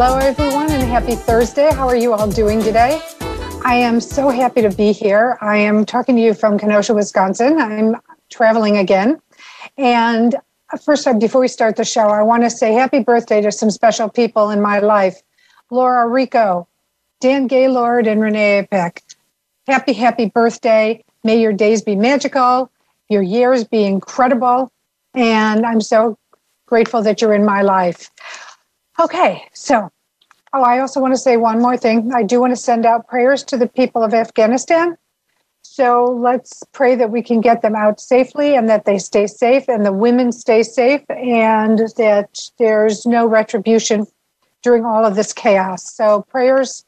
Hello, everyone, and happy Thursday. How are you all doing today? I am so happy to be here. I am talking to you from Kenosha, Wisconsin. I'm traveling again. And first, before we start the show, I want to say happy birthday to some special people in my life Laura Rico, Dan Gaylord, and Renee Apek. Happy, happy birthday. May your days be magical, your years be incredible. And I'm so grateful that you're in my life. Okay, so, oh, I also want to say one more thing. I do want to send out prayers to the people of Afghanistan. So let's pray that we can get them out safely and that they stay safe and the women stay safe and that there's no retribution during all of this chaos. So prayers,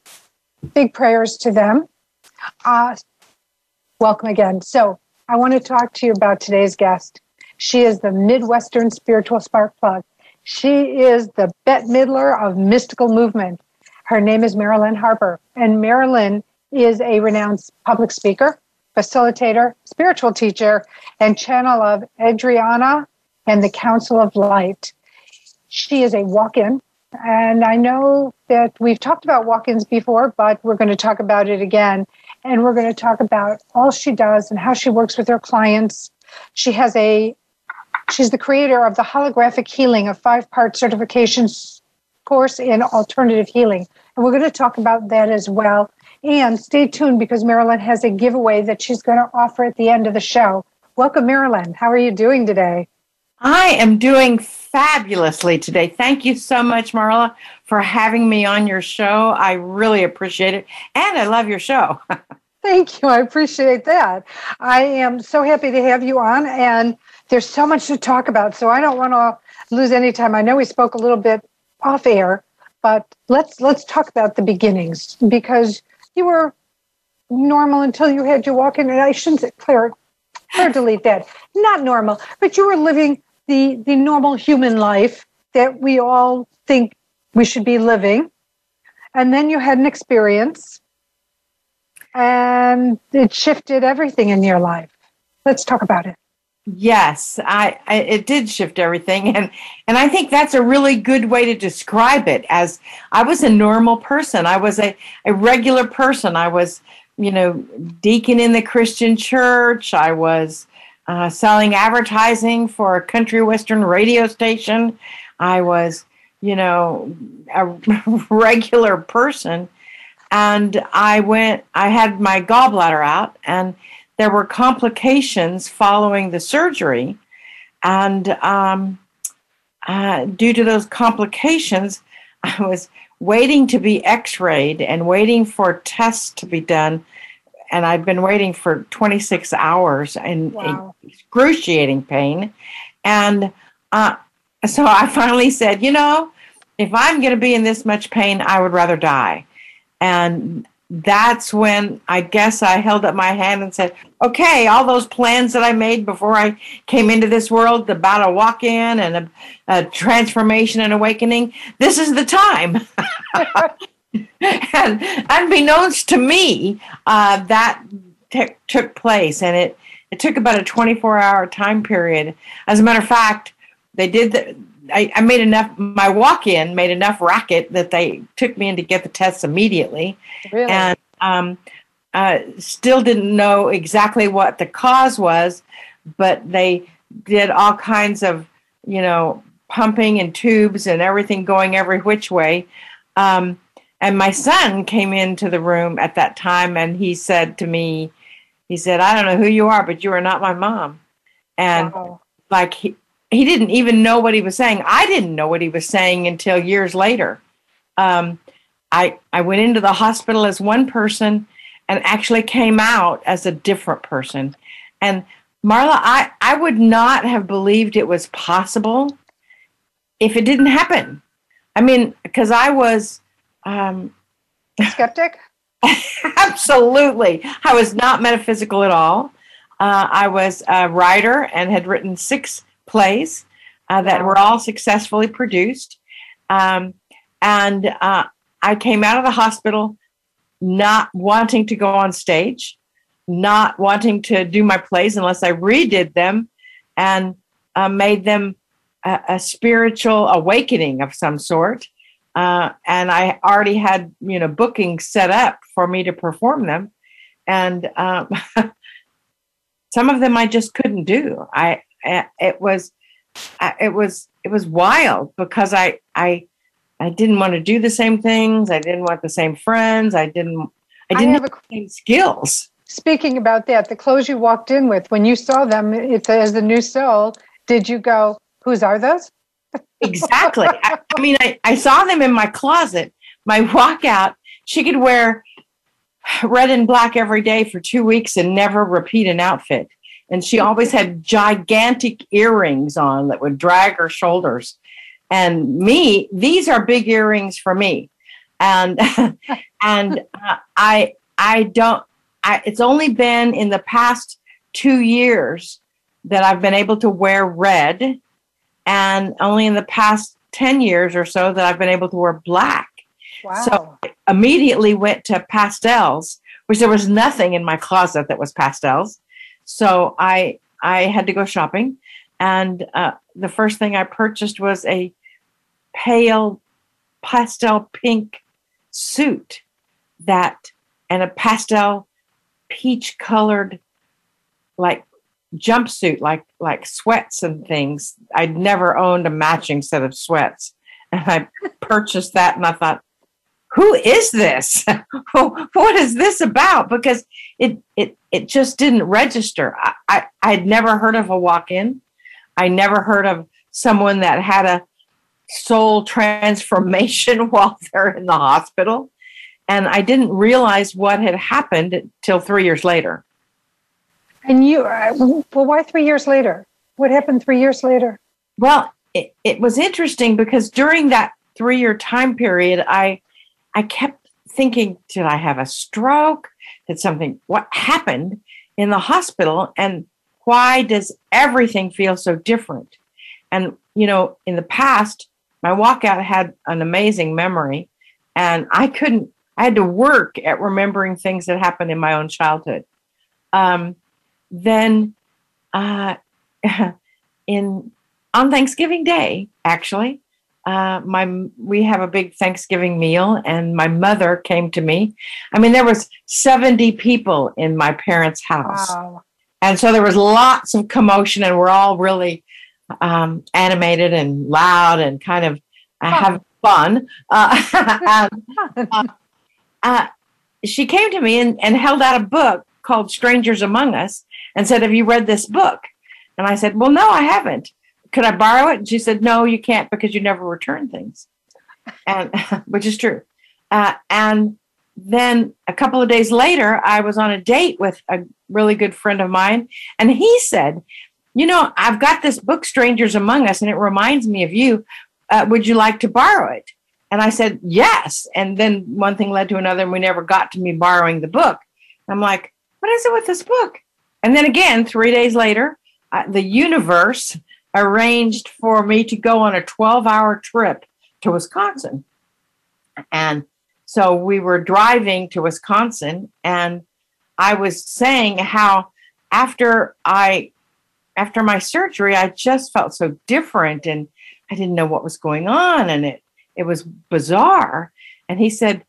big prayers to them. Uh, welcome again. So I want to talk to you about today's guest. She is the Midwestern Spiritual Spark Plug. She is the Bette Midler of mystical movement. Her name is Marilyn Harper, and Marilyn is a renowned public speaker, facilitator, spiritual teacher, and channel of Adironnda and the Council of Light. She is a walk in, and I know that we've talked about walk ins before, but we're going to talk about it again. And we're going to talk about all she does and how she works with her clients. She has a She's the creator of the holographic healing, a five part certification course in alternative healing. And we're going to talk about that as well. And stay tuned because Marilyn has a giveaway that she's going to offer at the end of the show. Welcome, Marilyn. How are you doing today? I am doing fabulously today. Thank you so much, Marla, for having me on your show. I really appreciate it. And I love your show. Thank you. I appreciate that. I am so happy to have you on. And there's so much to talk about. So I don't want to lose any time. I know we spoke a little bit off air, but let's let's talk about the beginnings because you were normal until you had your walk in. And I shouldn't say clear, clear delete that. Not normal, but you were living the the normal human life that we all think we should be living. And then you had an experience and it shifted everything in your life. Let's talk about it. Yes, I, I, it did shift everything and and I think that's a really good way to describe it as I was a normal person. I was a, a regular person. I was, you know, deacon in the Christian church. I was uh, selling advertising for a country western radio station. I was, you know, a regular person and I went I had my gallbladder out and there were complications following the surgery. And um, uh, due to those complications, I was waiting to be x rayed and waiting for tests to be done. And I'd been waiting for 26 hours in wow. excruciating pain. And uh, so I finally said, you know, if I'm going to be in this much pain, I would rather die. And that's when I guess I held up my hand and said, okay, all those plans that I made before I came into this world about a walk in and a, a, transformation and awakening, this is the time. and unbeknownst to me, uh, that t- took place and it, it took about a 24 hour time period. As a matter of fact, they did the, I, I made enough, my walk in made enough racket that they took me in to get the tests immediately. Really? And um, uh, still didn't know exactly what the cause was, but they did all kinds of, you know, pumping and tubes and everything going every which way. Um, and my son came into the room at that time and he said to me, he said, I don't know who you are, but you are not my mom. And wow. like he, he didn't even know what he was saying. I didn't know what he was saying until years later. Um, I I went into the hospital as one person and actually came out as a different person. And Marla, I, I would not have believed it was possible if it didn't happen. I mean, because I was um, skeptic. absolutely, I was not metaphysical at all. Uh, I was a writer and had written six plays uh, that were all successfully produced. Um, and uh, I came out of the hospital not wanting to go on stage, not wanting to do my plays unless I redid them and uh, made them a, a, spiritual awakening of some sort. Uh, and I already had, you know, bookings set up for me to perform them. And um, some of them I just couldn't do. I, it was, it was, it was wild because I, I, I didn't want to do the same things. I didn't want the same friends. I didn't. I didn't I have, have the same skills. Speaking about that, the clothes you walked in with when you saw them as the new soul, did you go, "Whose are those?" exactly. I, I, mean, I, I saw them in my closet. My walkout, she could wear red and black every day for two weeks and never repeat an outfit. And she always had gigantic earrings on that would drag her shoulders. And me these are big earrings for me. And and uh, i i don't I, it's only been in the past two years that i've been able to wear red. And only in the past 10 years or so that i've been able to wear black. Wow. so I immediately went to pastels which there was nothing in my closet that was pastels so i i had to go shopping and uh, the first thing i purchased was a pale pastel pink suit that and a pastel peach colored like jumpsuit like like sweats and things. I'd never owned a matching set of sweats. And i purchased that and i thought who is this what is this about because it it it just didn't register i i i'd never heard of a walk-in i never heard of someone that had a soul transformation while they're in the hospital. And I didn't realize what had happened till three years later. And you, uh, well, why three years later? What happened three years later? Well, it, it was interesting because during that three year time period, I, I kept thinking, did I have a stroke? Did something, what happened in the hospital? And why does everything feel so different? And, you know, in the past, my walkout had an amazing memory and i couldn't i had to work at remembering things that happened in my own childhood um, then uh, in on thanksgiving day actually uh, my we have a big thanksgiving meal and my mother came to me i mean there was 70 people in my parents house wow. and so there was lots of commotion and we're all really um, animated and loud and kind of uh, have fun. Uh, and, uh, uh, she came to me and, and held out a book called Strangers Among Us and said, Have you read this book? And I said, Well, no, I haven't. Could I borrow it? And she said, No, you can't because you never return things. And which is true. Uh, and then a couple of days later, I was on a date with a really good friend of mine, and he said, you know, I've got this book, Strangers Among Us, and it reminds me of you. Uh, would you like to borrow it? And I said, yes. And then one thing led to another, and we never got to me borrowing the book. I'm like, what is it with this book? And then again, three days later, uh, the universe arranged for me to go on a 12 hour trip to Wisconsin. And so we were driving to Wisconsin, and I was saying how after I after my surgery, I just felt so different and I didn't know what was going on and it it was bizarre. And he said,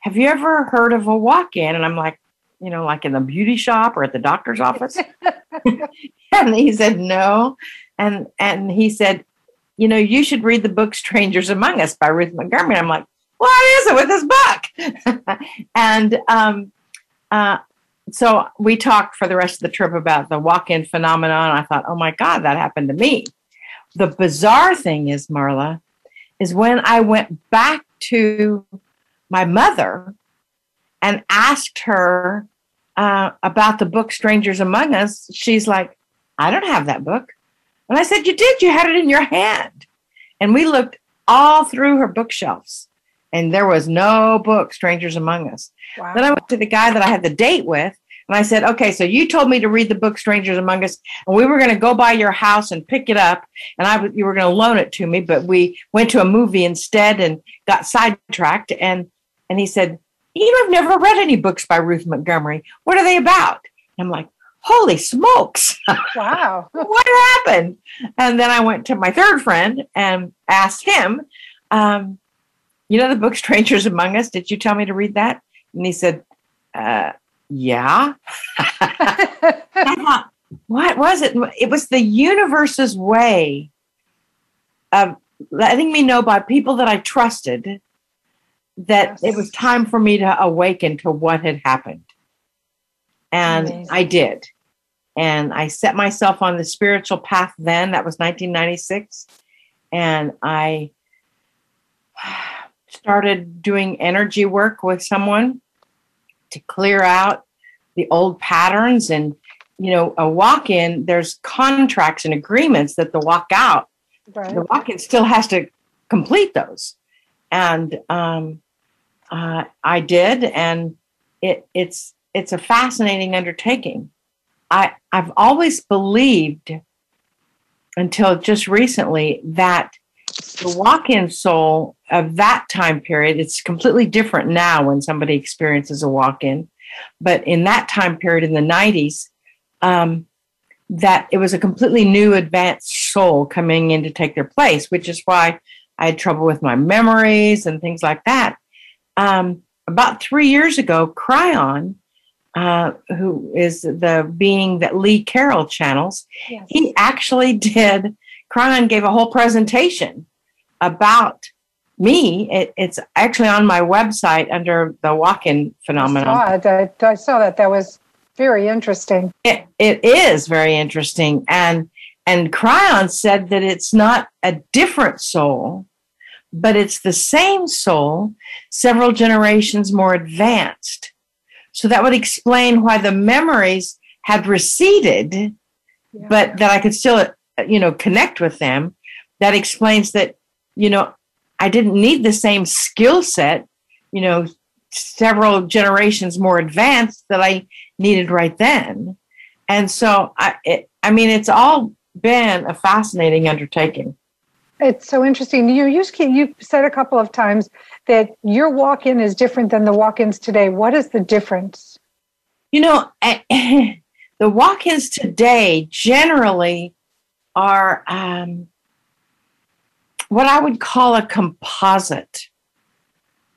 "Have you ever heard of a walk-in?" And I'm like, you know, like in the beauty shop or at the doctor's office. and he said, "No." And and he said, "You know, you should read the book Strangers Among Us by Ruth Montgomery." I'm like, "What is it with this book?" and um, uh, so we talked for the rest of the trip about the walk-in phenomenon. I thought, oh my God, that happened to me. The bizarre thing is, Marla, is when I went back to my mother and asked her uh, about the book Strangers Among Us, she's like, I don't have that book. And I said, You did. You had it in your hand. And we looked all through her bookshelves, and there was no book, Strangers Among Us. Wow. Then I went to the guy that I had the date with, and I said, Okay, so you told me to read the book Strangers Among Us, and we were going to go by your house and pick it up, and I you were going to loan it to me, but we went to a movie instead and got sidetracked. And and he said, You know, I've never read any books by Ruth Montgomery. What are they about? I'm like, holy smokes. Wow. what happened? And then I went to my third friend and asked him, um, you know, the book Strangers Among Us, did you tell me to read that? And he said, uh, yeah. Thought, what was it? It was the universe's way of letting me know by people that I trusted that yes. it was time for me to awaken to what had happened. And Amazing. I did. And I set myself on the spiritual path then. That was 1996. And I started doing energy work with someone to clear out the old patterns and you know a walk-in there's contracts and agreements that the walk out right. the walk-in still has to complete those and um, uh, i did and it, it's it's a fascinating undertaking. I, I've always believed until just recently that the walk-in soul of that time period it's completely different now when somebody experiences a walk-in but in that time period in the 90s um, that it was a completely new advanced soul coming in to take their place which is why i had trouble with my memories and things like that um, about three years ago Kryon uh, who is the being that Lee Carroll channels, yes. he actually did. Kryon gave a whole presentation about me. It, it's actually on my website under the walk-in phenomenon. I saw, I, I saw that. That was very interesting. It, it is very interesting, and and Kryon said that it's not a different soul, but it's the same soul, several generations more advanced so that would explain why the memories had receded, yeah. but that I could still, you know, connect with them. That explains that, you know, I didn't need the same skill set, you know, several generations more advanced that I needed right then. And so I, it, I mean, it's all been a fascinating undertaking. It's so interesting. You you you said a couple of times that your walk-in is different than the walk-ins today. What is the difference? You know, the walk-ins today generally are um, what I would call a composite.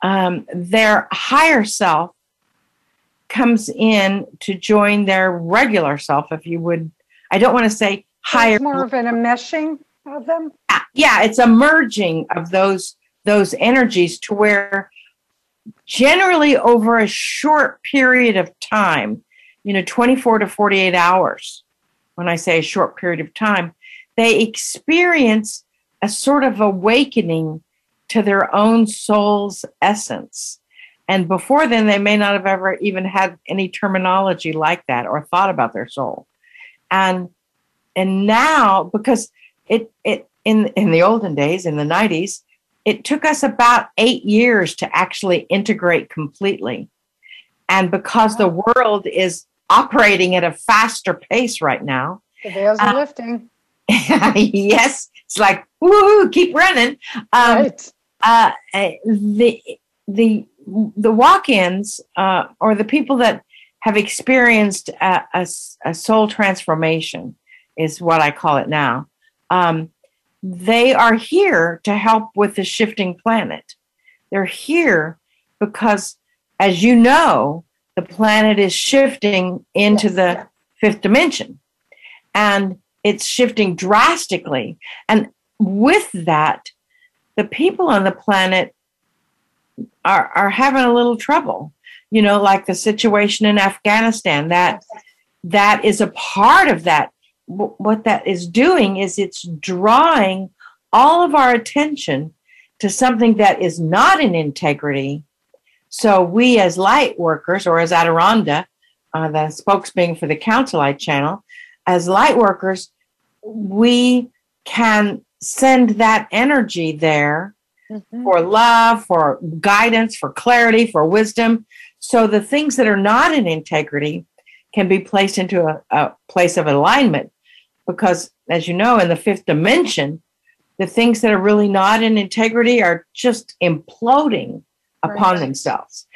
Um, their higher self comes in to join their regular self, if you would. I don't want to say higher. It's more of an enmeshing of them. Yeah, it's a merging of those those energies to where generally over a short period of time, you know, 24 to 48 hours, when I say a short period of time, they experience a sort of awakening to their own soul's essence. And before then, they may not have ever even had any terminology like that or thought about their soul. And and now, because it it in in the olden days, in the 90s, it took us about eight years to actually integrate completely. And because the world is operating at a faster pace right now, the veils are uh, lifting. yes, it's like woohoo, keep running. Um, right. Uh, the the the walk-ins uh, or the people that have experienced a, a, a, soul transformation is what I call it now. Um, they are here to help with the shifting planet. They're here because, as you know, the planet is shifting into the fifth dimension and it's shifting drastically. And with that, the people on the planet are, are having a little trouble. You know, like the situation in Afghanistan, that that is a part of that what that is doing is it's drawing all of our attention to something that is not in integrity. So we, as light workers, or as Adironnda, uh, the spokesman for the Council Light Channel, as light workers, we can send that energy there mm-hmm. for love, for guidance, for clarity, for wisdom. So the things that are not in integrity can be placed into a, a place of alignment. Because, as you know, in the fifth dimension, the things that are really not in integrity are just imploding right. upon themselves,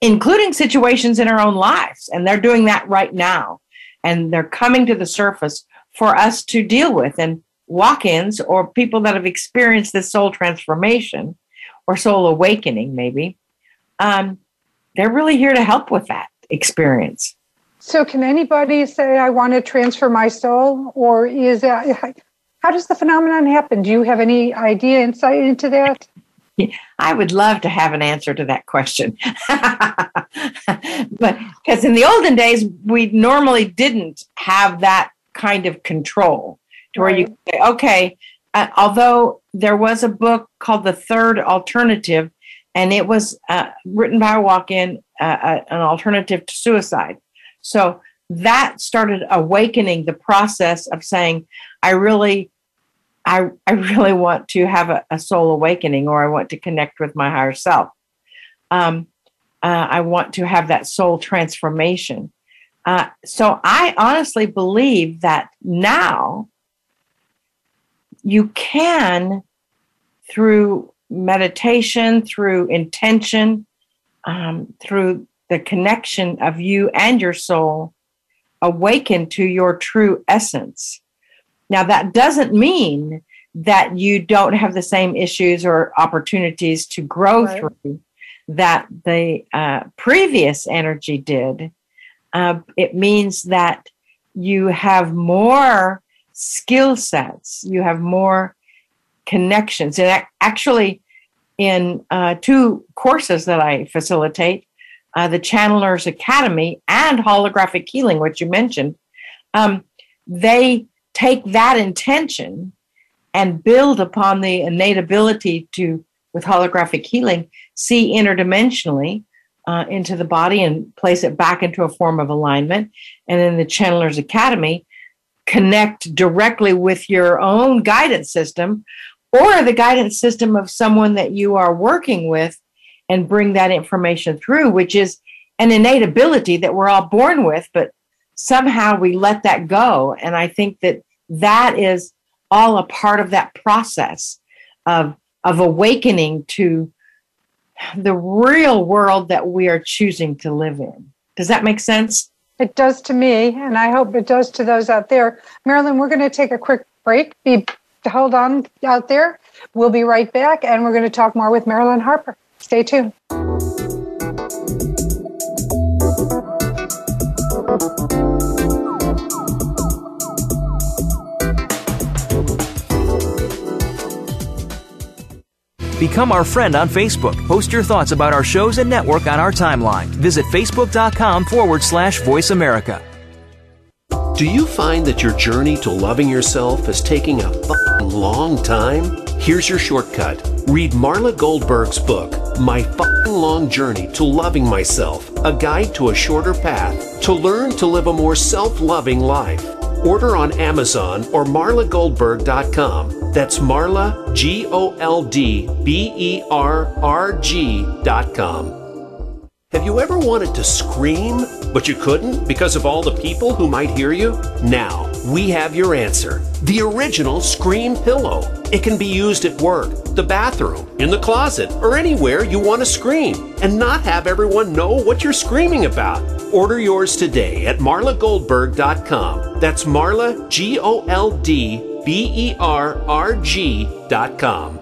including situations in our own lives. And they're doing that right now. And they're coming to the surface for us to deal with. And walk ins or people that have experienced this soul transformation or soul awakening, maybe, um, they're really here to help with that experience. So, can anybody say, I want to transfer my soul? Or is that, how does the phenomenon happen? Do you have any idea, insight into that? I would love to have an answer to that question. but because in the olden days, we normally didn't have that kind of control to where you say, okay, uh, although there was a book called The Third Alternative, and it was uh, written by a walk in, uh, uh, an alternative to suicide. So that started awakening the process of saying, I really. I, I really want to have a, a soul awakening or I want to connect with my higher self. Um, uh, I want to have that soul transformation. Uh, so I honestly believe that now you can, through meditation, through intention, um, through the connection of you and your soul, awaken to your true essence. Now, that doesn't mean that you don't have the same issues or opportunities to grow right. through that the uh, previous energy did. Uh, it means that you have more skill sets, you have more connections. And actually, in uh, two courses that I facilitate, uh, the Channelers Academy and Holographic Healing, which you mentioned, um, they take that intention and build upon the innate ability to, with holographic healing, see interdimensionally uh, into the body and place it back into a form of alignment. And in the Channelers Academy, connect directly with your own guidance system or the guidance system of someone that you are working with and bring that information through, which is an innate ability that we're all born with, but somehow we let that go. And I think that that is all a part of that process of, of awakening to the real world that we are choosing to live in. Does that make sense? It does to me, and I hope it does to those out there. Marilyn, we're going to take a quick break. Be hold on out there. We'll be right back, and we're going to talk more with Marilyn Harper. Stay tuned. Become our friend on Facebook. Post your thoughts about our shows and network on our timeline. Visit facebook.com forward slash voice America. Do you find that your journey to loving yourself is taking a long time? Here's your shortcut. Read Marla Goldberg's book, My Fucking Long Journey to Loving Myself, a guide to a shorter path to learn to live a more self loving life. Order on Amazon or marlagoldberg.com. That's Marla, G Have you ever wanted to scream, but you couldn't because of all the people who might hear you? Now, we have your answer the original Scream Pillow. It can be used at work, the bathroom, in the closet, or anywhere you want to scream and not have everyone know what you're screaming about. Order yours today at marlagoldberg.com. That's Marla, G O L D B E R R G.com.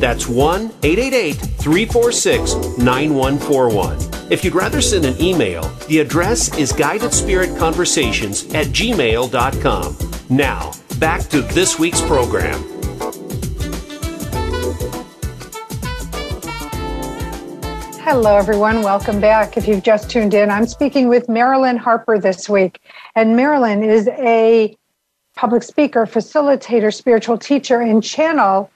That's 1 888 346 9141. If you'd rather send an email, the address is guidedspiritconversations at gmail.com. Now, back to this week's program. Hello, everyone. Welcome back. If you've just tuned in, I'm speaking with Marilyn Harper this week. And Marilyn is a public speaker, facilitator, spiritual teacher, and channel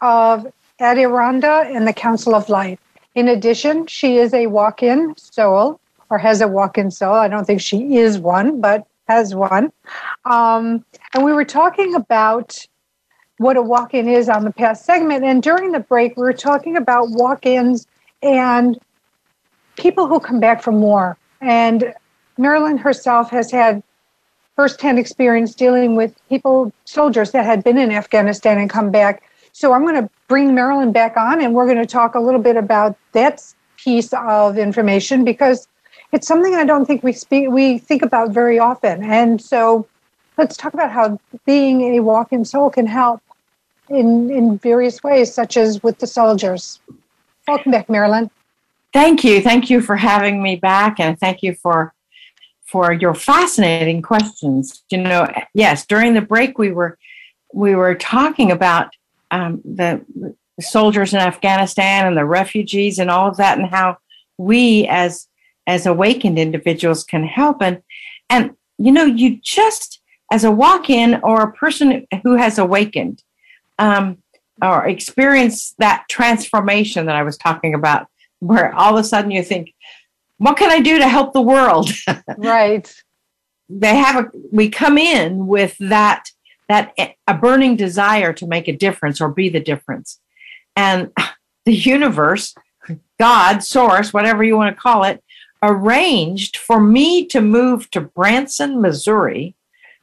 of Adironnda and the Council of Light. In addition, she is a walk in soul or has a walk in soul. I don't think she is one, but has one. Um, and we were talking about what a walk in is on the past segment. And during the break, we were talking about walk ins and people who come back from war. And Marilyn herself has had firsthand experience dealing with people, soldiers that had been in Afghanistan and come back. So I'm going to bring Marilyn back on and we're going to talk a little bit about that piece of information because it's something I don't think we speak we think about very often. And so let's talk about how being a walk-in soul can help in in various ways, such as with the soldiers. Welcome back, Marilyn. Thank you. Thank you for having me back and thank you for for your fascinating questions. You know, yes, during the break we were we were talking about um, the, the soldiers in Afghanistan and the refugees and all of that, and how we as as awakened individuals can help. And and you know, you just as a walk-in or a person who has awakened, um, or experience that transformation that I was talking about, where all of a sudden you think, what can I do to help the world? right. They have a, we come in with that, that a burning desire to make a difference or be the difference. And the universe, God, source, whatever you want to call it, arranged for me to move to Branson, Missouri,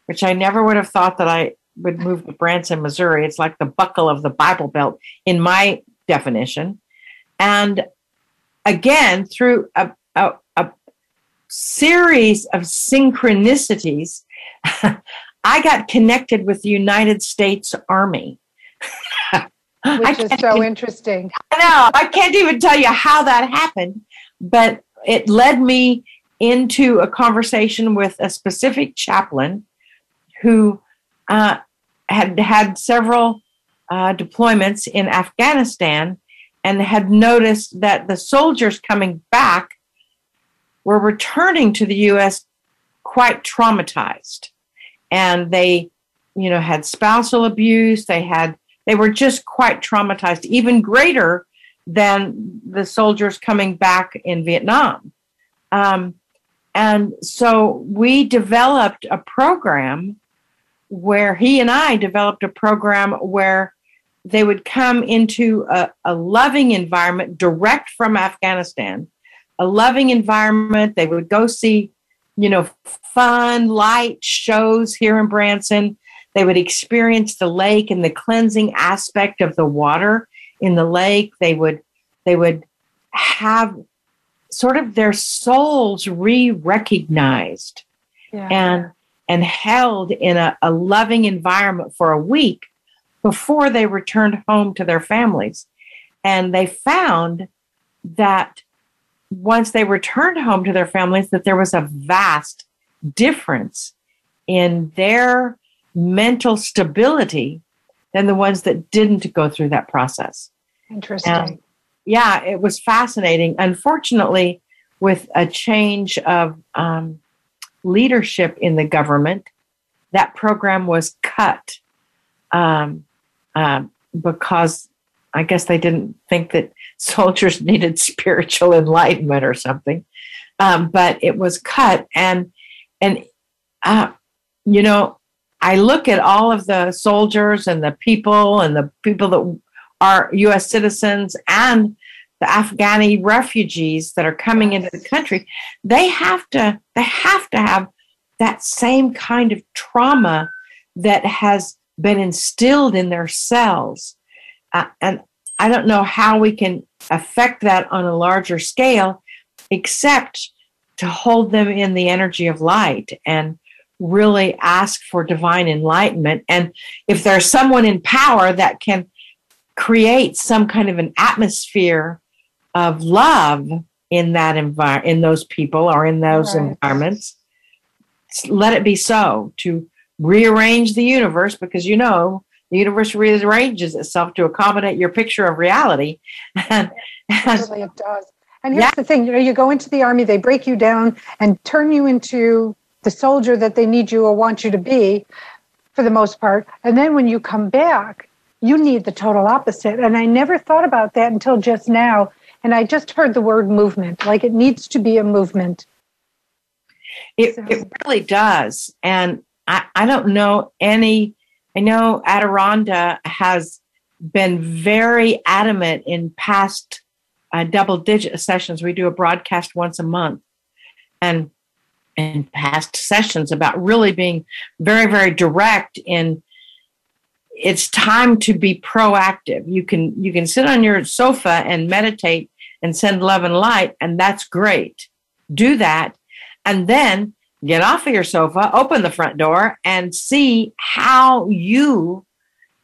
which I never would have thought that I would move to Branson, Missouri. It's like the buckle of the Bible Belt in my definition. And again, through a, a, a series of synchronicities, I got connected with the United States Army. Which is so interesting. I know. I can't even tell you how that happened, but it led me into a conversation with a specific chaplain who uh, had had several uh, deployments in Afghanistan and had noticed that the soldiers coming back were returning to the U.S. quite traumatized, and they, you know, had spousal abuse. They had they were just quite traumatized, even greater than the soldiers coming back in Vietnam. Um, and so we developed a program where he and I developed a program where they would come into a, a loving environment direct from Afghanistan, a loving environment. They would go see, you know, fun, light shows here in Branson. They would experience the lake and the cleansing aspect of the water in the lake. They would they would have sort of their souls re-recognized yeah. and and held in a, a loving environment for a week before they returned home to their families. And they found that once they returned home to their families, that there was a vast difference in their mental stability than the ones that didn't go through that process. Interesting. And yeah, it was fascinating. Unfortunately, with a change of um, leadership in the government, that program was cut um, uh, because I guess they didn't think that soldiers needed spiritual enlightenment or something. Um, but it was cut, and and uh, you know, I look at all of the soldiers and the people and the people that are U.S. citizens and the Afghani refugees that are coming into the country, they have to they have to have that same kind of trauma that has been instilled in their cells. Uh, and I don't know how we can affect that on a larger scale, except to hold them in the energy of light and really ask for divine enlightenment. And if there's someone in power that can create some kind of an atmosphere of love in that environment, in those people or in those right. environments, let it be so to rearrange the universe because you know the universe rearranges itself to accommodate your picture of reality. and, it does. And here's the thing: you know, you go into the army, they break you down and turn you into the soldier that they need you or want you to be, for the most part. And then when you come back, you need the total opposite. And I never thought about that until just now. And I just heard the word movement, like it needs to be a movement. It, So- it really does. And I, I don't know any, I know Adironnda has been very adamant in past uh, double digit sessions. We do a broadcast once a month. And in past sessions about really being very, very direct in it's time to be proactive. You can you can sit on your sofa and meditate and send love and light, and that's great. Do that, and then get off of your sofa, open the front door, and see how you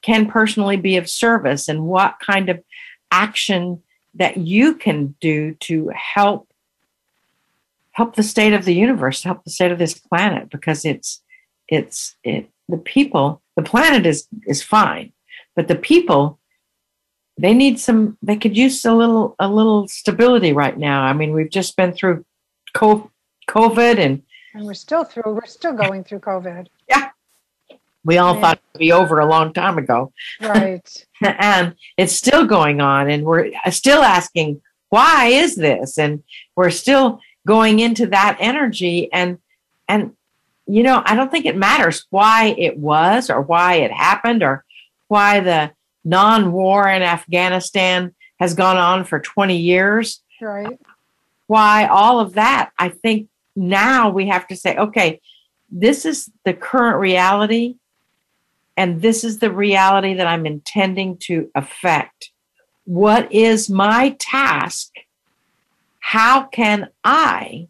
can personally be of service and what kind of action that you can do to help help the state of the universe, help the state of this planet, because it's it's it the people the planet is is fine but the people they need some they could use a little a little stability right now. I mean we've just been through covid and And we're still through, we're still going through COVID. Yeah. We all Yeah. thought it would be over a long time ago Right. and it's still going on and we're uh, still asking why is this and we're still going into that energy and and you know i don't think it matters why it was or why it happened or why the non-war in afghanistan has gone on for 20 years right. why all of that i think now we have to say okay this is the current reality and this is the reality that i'm intending to affect. What is my task? How can i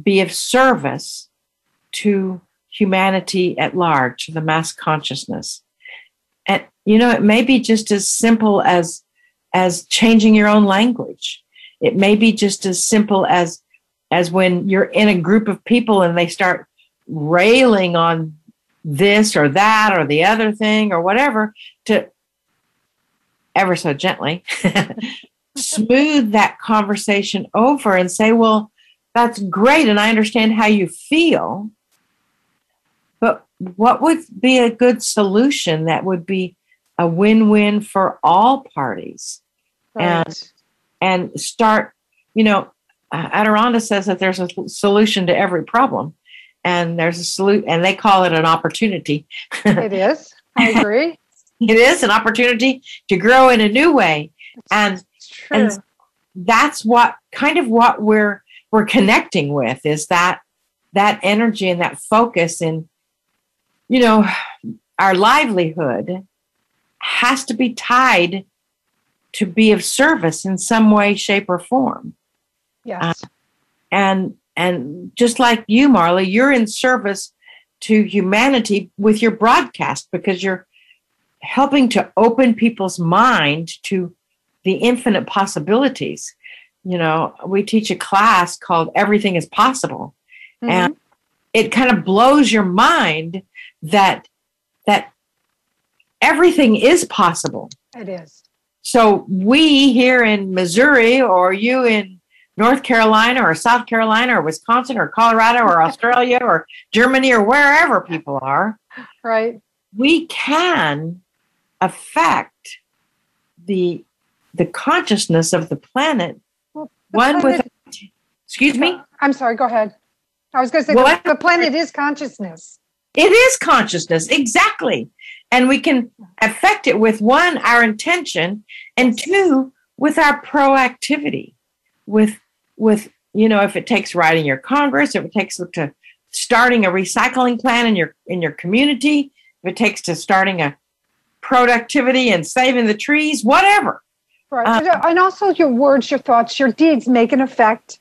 be of service to humanity at large to the mass consciousness? And you know it may be just as simple as as changing your own language. It may be just as simple as as when you're in a group of people and they start railing on this or that or the other thing or whatever to ever so gently smooth that conversation over and say well that's great and i understand how you feel but what would be a good solution that would be a win-win for all parties Right. And- and start, you know, uh, Adironnda says that there's a solution to every problem. And there's a solution, and they call it an opportunity. it is. I agree. It is an opportunity to grow in a new way. And and that's what kind of what we're we're connecting with is that that energy and that focus and you know our livelihood has to be tied to be of service in some way shape or form yes. and and just like you marley you're in service to humanity with your broadcast because you're helping to open people's mind to the infinite possibilities you know we teach a class called everything is possible Mhm. and it kind of blows your mind that that everything is possible it is. so we here in Missouri or you in North Carolina or South Carolina or Wisconsin or Colorado or Australia or Germany or wherever people are, Right. we can affect the the consciousness of the planet Well, the one planet- with excuse me I'm sorry. Go ahead. I was going to say Well, the, the planet is consciousness. It is consciousness, exactly. And we can affect it with one, our intention, and two, with our proactivity. With with you know, if it takes writing your Congress, if it takes to starting a recycling plan in your in your community, if it takes to starting a productivity and saving the trees, whatever. Right. Uh, and also your words, your thoughts, your deeds make an effect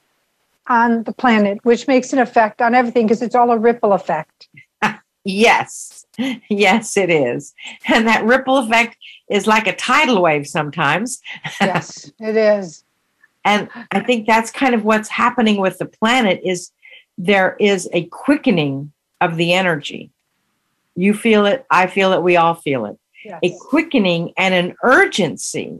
on the planet, which makes an effect on everything because it's all a ripple effect. Yes, yes, it is. And that ripple effect is like a tidal wave sometimes. Yes, it is. And i think that's kind of what's happening with the planet is there is a quickening of the energy You feel it. I feel it. We all feel it. Yes. A quickening and an urgency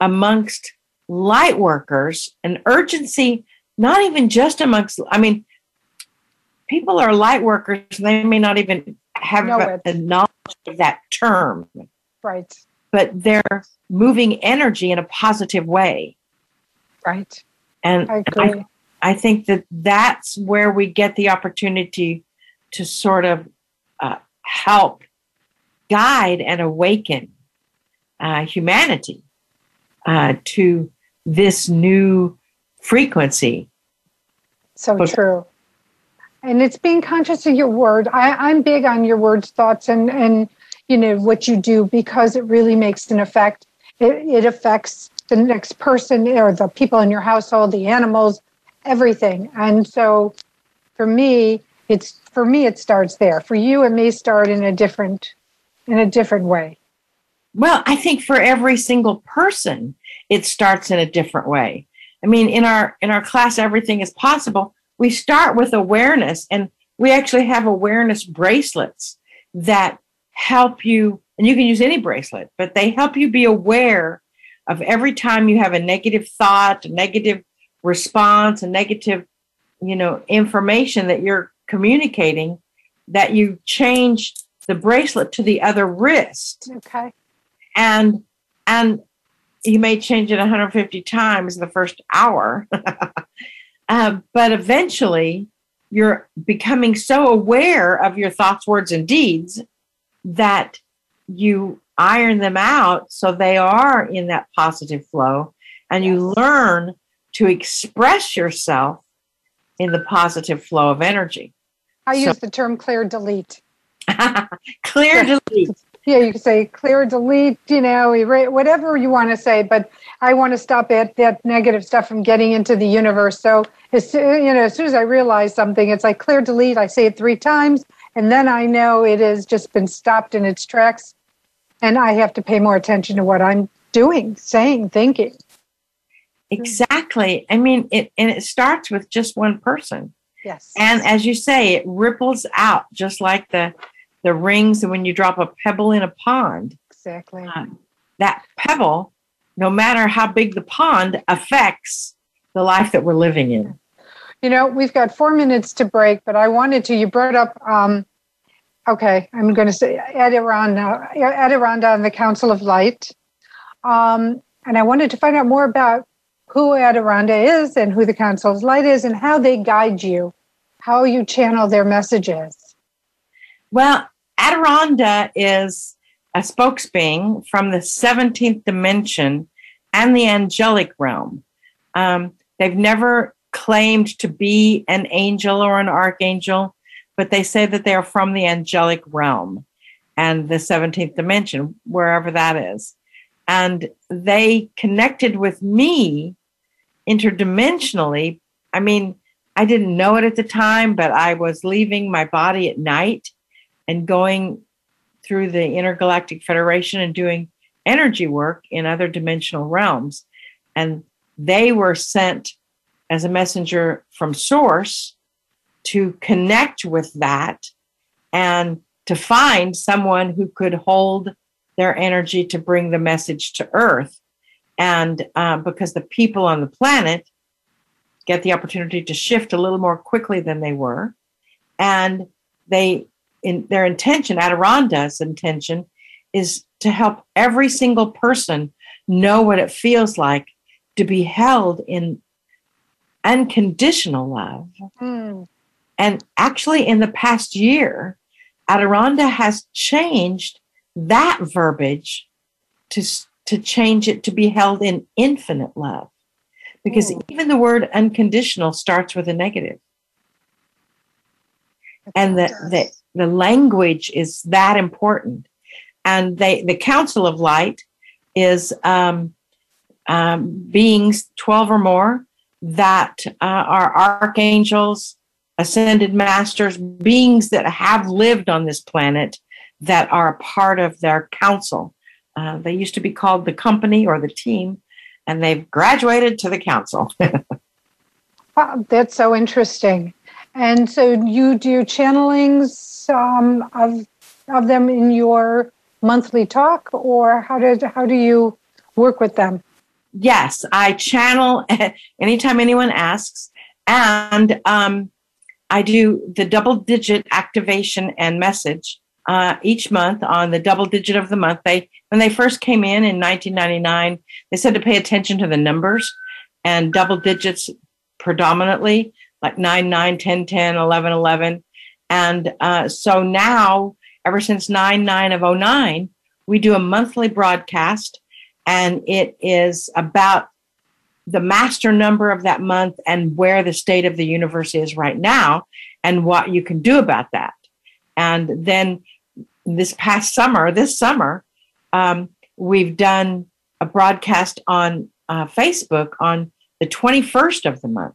amongst light workers, an urgency, not even just amongst, I mean, people are light workers. They may not even have a knowledge of that term, Right. but they're moving energy in a positive way. Right. And I agree. I think that that's where we get the opportunity to sort of uh, help guide and awaken uh, humanity uh, to this new frequency. So Okay. true. And it's being conscious of your word. I, I'm big on your words, thoughts, and and you know what you do because it really makes an effect. It, it affects the next person or the people in your household, the animals, everything. And so, for me, it's for me it starts there. For you, it may start in a different in a different way. Well, I think for every single person, it starts in a different way. I mean, in our in our class, everything is possible. We start with awareness, and we actually have awareness bracelets that help you. And you can use any bracelet, but they help you be aware of every time you have a negative thought, a negative response, a negative, you know, information that you're communicating. That you change the bracelet to the other wrist Okay. and and you may change it 150 times in the first hour uh, but eventually you're becoming so aware of your thoughts words and deeds that you iron them out so they are in that positive flow and you learn to express yourself in the positive flow of energy I So- use the term clear delete. clear delete Yeah, you can say clear, delete, you know, erase, whatever you want to say. But I want to stop it, that negative stuff from getting into the universe. So, as soo- you know, as soon as I realize something, it's like clear, delete. I say it three times, and then I know it has just been stopped in its tracks, and I have to pay more attention to what I'm doing, saying, thinking. exactly i mean it and it starts with just one person Yes. And as you say, it ripples out just like the the rings when you drop a pebble in a pond. exactly. Um, that pebble, no matter how big the pond, affects the life that we're living in. You know, we've got four minutes to break, but I wanted to. You brought up, um, okay, I'm going to say Adironnda, Adironnda and the Council of Light. Um, and I wanted to find out more about who Adironnda is and who the Council of Light is and how they guide you, how you channel their messages. Well, Adironnda is a spokesbeing from the 17th dimension and the angelic realm. Um, they've never claimed to be an angel or an archangel, but they say that they are from the angelic realm and the 17th dimension, wherever that is. And they connected with me interdimensionally. I mean, I didn't know it at the time, but I was leaving my body at night and going through the Intergalactic Federation and doing energy work in other dimensional realms. And they were sent as a messenger from Source to connect with that and to find someone who could hold their energy to bring the message to Earth. And uh, because the people on the planet get the opportunity to shift a little more quickly than they were, and they in their intention, Adironnda's intention, is to help every single person know what it feels like to be held in unconditional love. Hmm. And actually, in the past year, Adironnda has changed that verbiage to, to change it to be held in infinite love. Because Mm. even the word unconditional starts with a negative. And the, the, the language is that important. And they, the Council of Light is um, um, beings, 12 or more, that uh, are archangels, ascended masters, beings that have lived on this planet that are a part of their council. Uh, they used to be called the company or the team, and they've graduated to the council. Wow, that's so interesting. And so you do channelings um, of of them in your monthly talk, or how did how do you work with them? Yes, I channel anytime anyone asks, and um, I do the double digit activation and message uh, each month on the double digit of the month. They when they first came in in 1999, they said to pay attention to the numbers and double digits predominantly, like 9, 9, 10, 10, 11, 11. And uh, so now, ever since 9, 9 of 09, we do a monthly broadcast, and it is about the master number of that month and where the state of the universe is right now and what you can do about that. And then this past summer, this summer, um, we've done a broadcast on uh, Facebook on the 21st of the month,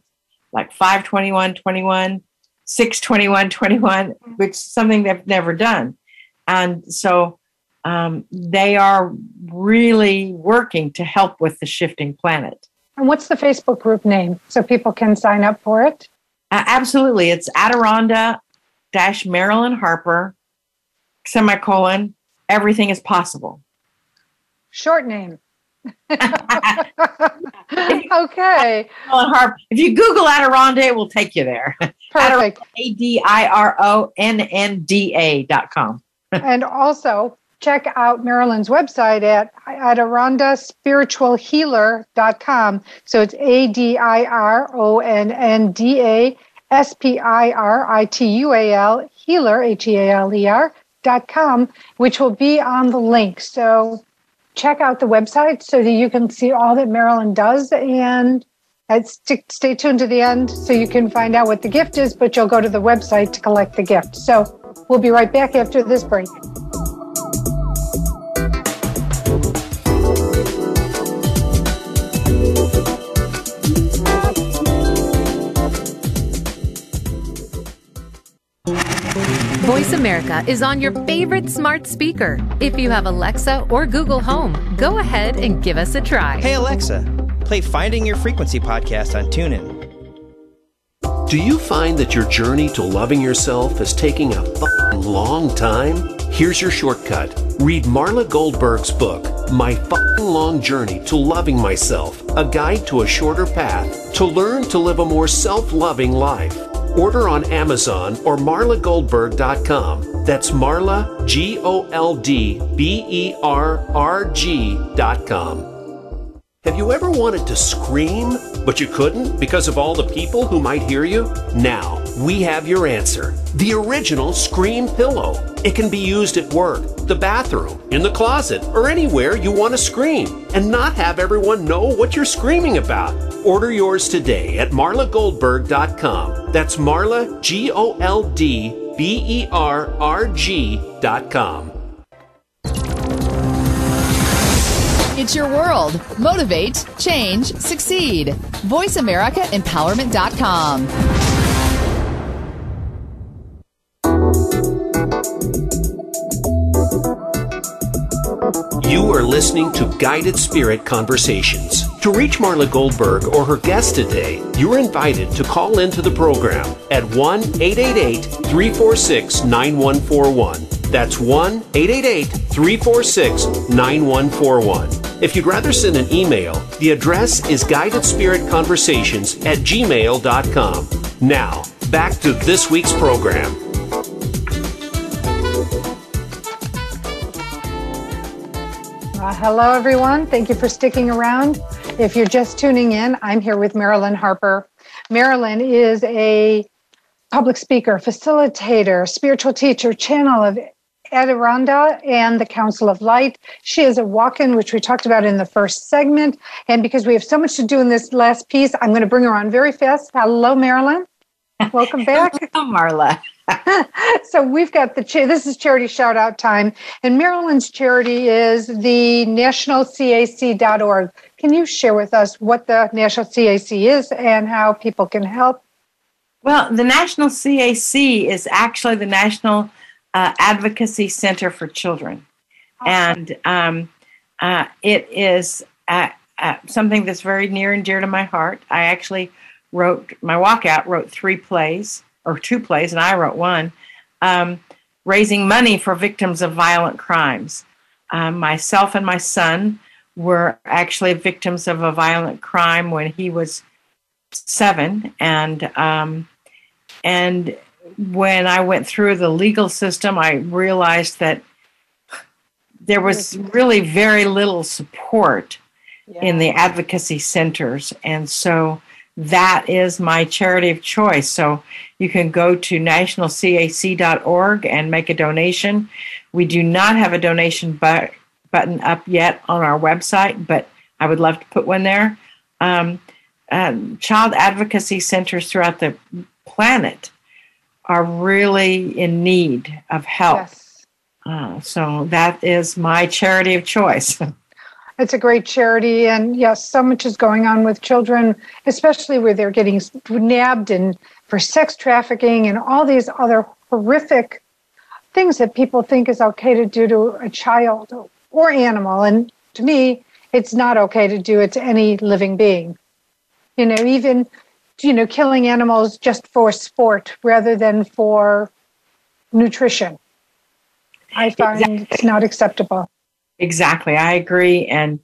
like 521, 21, 621, 21, which is something they've never done. And so um, they are really working to help with the shifting planet. And what's the Facebook group name so people can sign up for it? Uh, absolutely. It's Adironnda dash Marilyn Harper, semicolon, everything is possible. Short name. okay. If you Google Adironnda, it will take you there. Perfect. A D I R O N N D A dot com. and also check out Marilyn's website at adironndaspiritualhealer.com. So it's A D I R O N N D A S P I R I T U A L healer, H E A L E R dot com, which will be on the link. So check out the website so that you can see all that Marilyn does and uh, stay tuned to the end so you can find out what the gift is, but you'll go to the website to collect the gift. So we'll be right back after this break. Voice America is on your favorite smart speaker. If you have Alexa or Google Home, go ahead and give us a try. Hey, Alexa, play Finding Your Frequency podcast on TuneIn. Do you find that your journey to loving yourself is taking a long time? Here's your shortcut. Read Marla Goldberg's book, My Fucking Long Journey to Loving Myself, a guide to a shorter path to learn to live a more self loving life. Order on Amazon or marlagoldberg.com. That's Marla, G O L D B E R R G.com. Have you ever wanted to scream, but you couldn't because of all the people who might hear you? Now, we have your answer. The original Scream Pillow. It can be used at work, the bathroom, in the closet, or anywhere you want to scream and not have everyone know what you're screaming about. Order yours today at marlagoldberg.com. That's Marla, G O L D B E R R G.com. It's your world. Motivate, change, succeed. VoiceAmericaEmpowerment.com. You are listening to Guided Spirit Conversations. To reach Marla Goldberg or her guest today, you're invited to call into the program at 1 888 346 9141. That's 1 888 346 9141. If you'd rather send an email, the address is guidedspiritconversations at gmail.com. Now, back to this week's program. Hello, everyone. Thank you for sticking around. If you're just tuning in, I'm here with Marilyn Harper. Marilyn is a public speaker, facilitator, spiritual teacher, channel of Adironnda and the Council of Light. She is a walk in, which we talked about in the first segment. And because we have so much to do in this last piece, I'm going to bring her on very fast. Hello, Marilyn. Welcome back. Hello, Marla. so we've got the cha- this is charity shout out time. And Marilyn's charity is the nationalcac.org can you share with us what the national cac is and how people can help? Well, the National CAC is actually the National uh, Advocacy Center for Children. And um, uh, it is uh, uh, something that's very near and dear to my heart. I actually wrote, my walkout wrote three plays or two plays, and I wrote one, um, raising money for victims of violent crimes. Um, myself and my son were actually victims of a violent crime when he was seven, and um, and when I went through the legal system, I realized that there was really very little support yeah. in the advocacy centers, and so that is my charity of choice. So you can go to nationalcac.org and make a donation. We do not have a donation but, button up yet on our website, but I would love to put one there. Um, um, child advocacy centers throughout the planet are really in need of help. Yes. Uh, so that is my charity of choice. It's a great charity, and yes, so much is going on with children, especially where they're getting nabbed and for sex trafficking and all these other horrific things that people think is okay to do to a child or animal. And to me, it's not okay to do it to any living being. You know, even you know, killing animals just for sport rather than for nutrition. I find exactly. it's not acceptable. Exactly, I agree, and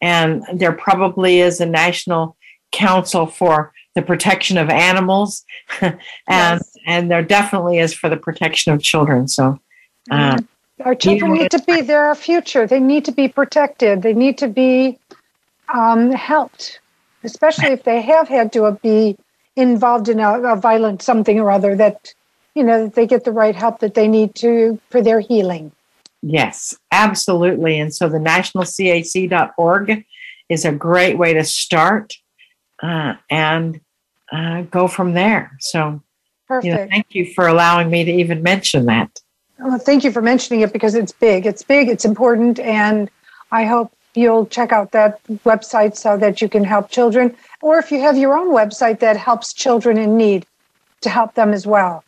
and there probably is a national council for the protection of animals, and yes. and there definitely is for the protection of children. So, um, our children need to be their future. They need to be protected. They need to be um, helped, especially if they have had to be involved in a, a violent something or other. That you know that they get the right help that they need to for their healing. Yes, absolutely. And so the nationalcac.org is a great way to start uh, and uh, go from there. So, Perfect. You know, thank you for allowing me to even mention that. Well, thank you for mentioning it because it's big. It's big, it's important, and I hope you'll check out that website so that you can help children. Or if you have your own website that helps children in need, to help them as well.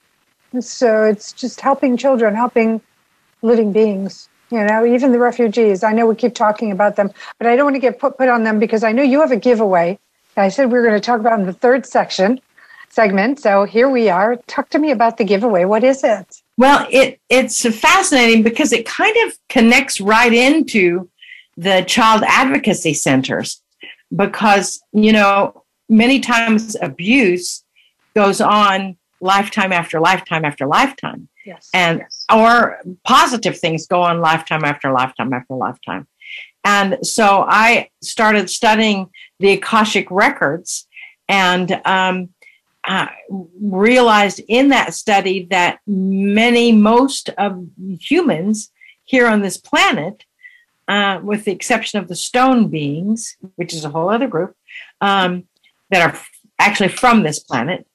So it's just helping children, helping living beings you know even the refugees. I know we keep talking about them but i don't want to get put, put on them because i know you have a giveaway. I said we were going to talk about in the third section segment so here we are. Talk to me about the giveaway. What is it? Well it it's fascinating because it kind of connects right into the child advocacy centers because you know many times abuse goes on lifetime after lifetime after lifetime Yes. And yes. or positive things go on lifetime after lifetime after lifetime. And so I started studying the Akashic records and um, uh, realized in that study that many, most of humans here on this planet, uh, with the exception of the stone beings, which is a whole other group, um, that are actually from this planet,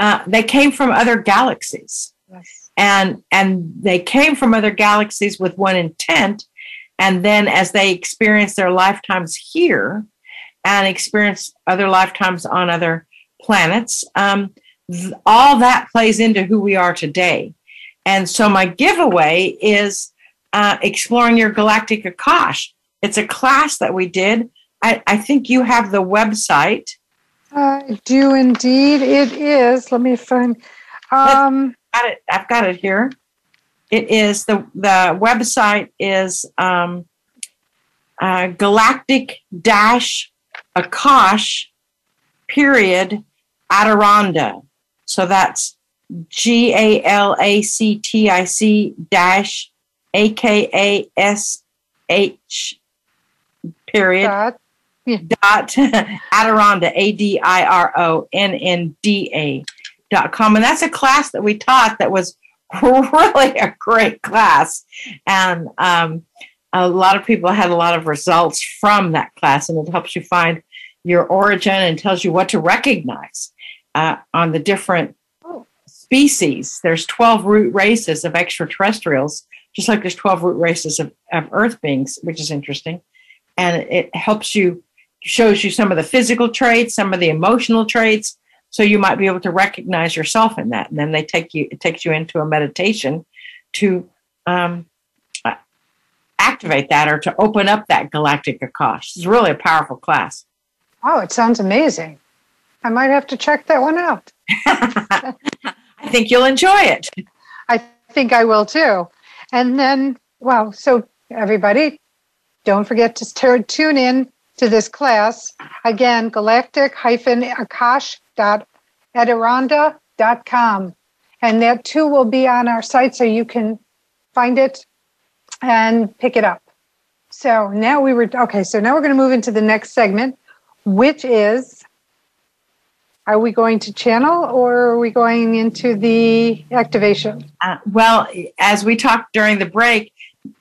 uh, they came from other galaxies. Yes. And and they came from other galaxies with one intent. And then as they experience their lifetimes here and experience other lifetimes on other planets um, th- all that plays into who we are today. And so my giveaway is uh, exploring your galactic akash. It's a class that we did. I, I think you have the website i do indeed it is let me find um, got it. I've got it here. It is the the website is um, uh, galactic dash akash period Adironnda. So that's G A L A C T I C dash A K A S H period yeah. dot Adironnda A D I R O N N D A dot com. And that's a class that we taught that was really a great class. And um, a lot of people had a lot of results from that class, and it helps you find your origin and tells you what to recognize uh, on the different species. There's 12 root races of extraterrestrials, just like there's 12 root races of, of Earth beings, which is interesting. And it helps you, shows you some of the physical traits, some of the emotional traits, so you might be able to recognize yourself in that. And then they take you, it takes you into a meditation to um, activate that or to open up that galactic Akash. It's really a powerful class. Oh, it sounds amazing. I might have to check that one out. I think you'll enjoy it. I think I will too. And then, well, so everybody, don't forget to tune in to this class. Again, galactic-akash.adironnda.com. And that too will be on our site so you can find it and pick it up. So now we were, okay, so now we're going to move into the next segment, which is are we going to channel or are we going into the activation? Uh, well, as we talked during the break,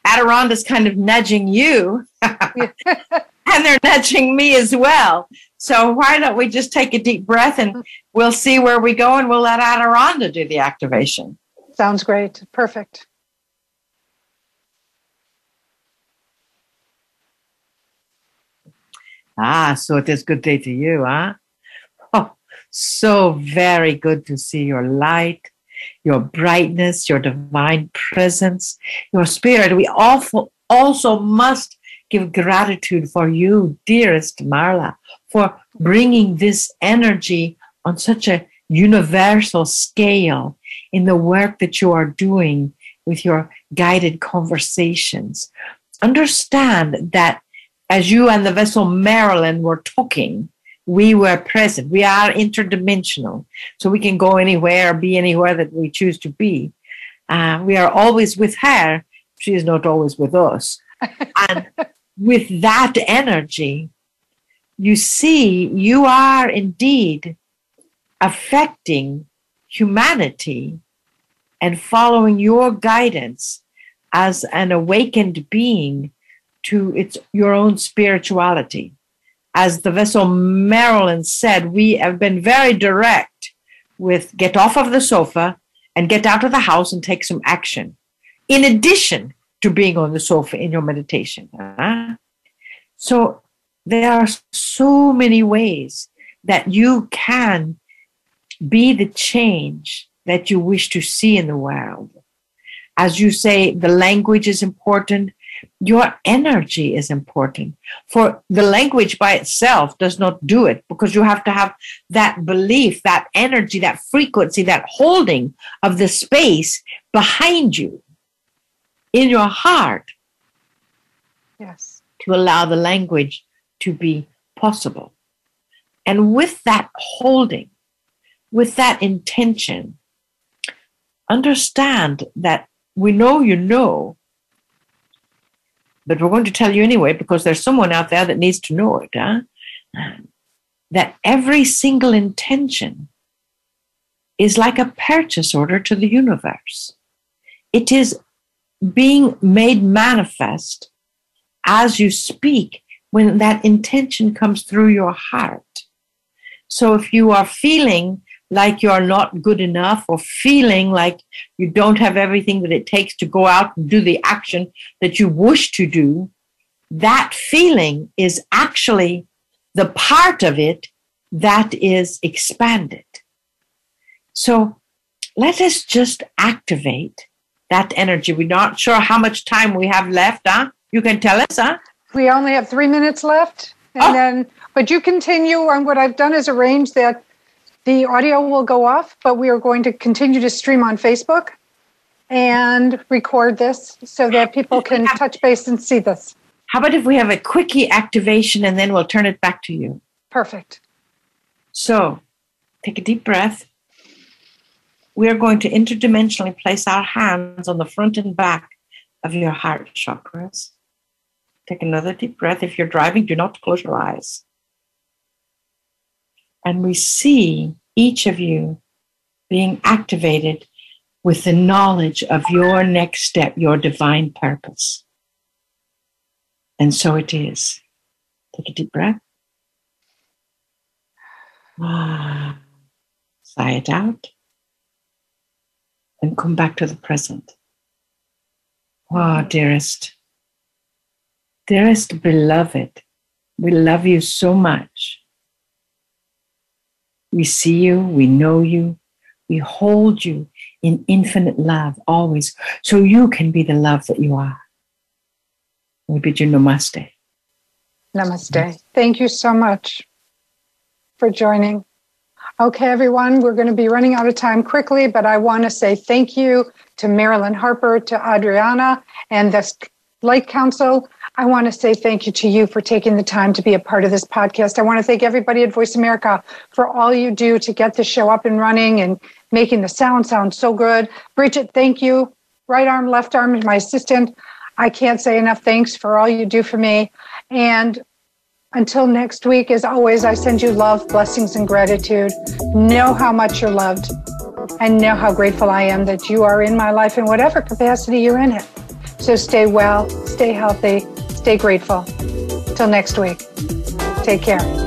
Adironnda's kind of nudging you, and they're nudging me as well. So why don't we just take a deep breath and we'll see where we go and we'll let Adironnda do the activation. Sounds great. Perfect. Ah, so it is good day to you, huh? Oh, so very good to see your light, your brightness, your divine presence, your spirit. We also, also must give gratitude for you, dearest Marla, for bringing this energy on such a universal scale in the work that you are doing with your guided conversations. Understand that as you and the vessel Marilyn were talking, we were present. We are interdimensional, so we can go anywhere, be anywhere that we choose to be. Uh, we are always with her. She is not always with us. and with that energy, you see, you are indeed affecting humanity and following your guidance as an awakened being to its your own spirituality. As the vessel Marilyn said, we have been very direct with get off of the sofa and get out of the house and take some action. In addition to being on the sofa in your meditation. Uh, so there are so many ways that you can be the change that you wish to see in the world. As you say, the language is important, your energy is important. For the language by itself does not do it because you have to have that belief, that energy, that frequency, that holding of the space behind you in your heart. Yes. To allow the language to be possible. And with that holding, with that intention, understand that we know you know but we're going to tell you anyway because there's someone out there that needs to know it. Huh? That every single intention is like a purchase order to the universe. It is being made manifest as you speak when that intention comes through your heart. So if you are feeling like you're not good enough or feeling like you don't have everything that it takes to go out and do the action that you wish to do, that feeling is actually the part of it that is expanded. So let us just activate that energy. We're not sure how much time we have left, huh? You can tell us, huh? We only have three minutes left. And oh. then, but you continue on what I've done is arrange that the audio will go off, but we are going to continue to stream on Facebook and record this so that people can touch base and see this. How about if we have a quickie activation and then we'll turn it back to you? Perfect. So take a deep breath. We are going to interdimensionally place our hands on the front and back of your heart chakras. Take another deep breath. If you're driving, do not close your eyes and we see each of you being activated with the knowledge of your next step, your divine purpose. And so it is. Take a deep breath. Ah, sigh it out. And come back to the present. Ah, oh, dearest, dearest beloved, we love you so much. We see you, we know you, we hold you in infinite love always, so you can be the love that you are. We bid you namaste. Namaste. Thank you so much for joining. Okay, everyone, we're going to be running out of time quickly, but I want to say thank you to Marilyn Harper, to Adironnda, and the Light Council. I want to say thank you to you for taking the time to be a part of this podcast. I want to thank everybody at Voice America for all you do to get the show up and running and making the sound sound so good. Bridget, thank you. Right arm, left arm, my assistant. I can't say enough thanks for all you do for me. And until next week, as always, I send you love, blessings, and gratitude. Know how much you're loved and know how grateful I am that you are in my life in whatever capacity you're in it. So stay well, stay healthy, stay grateful. Till next week, take care.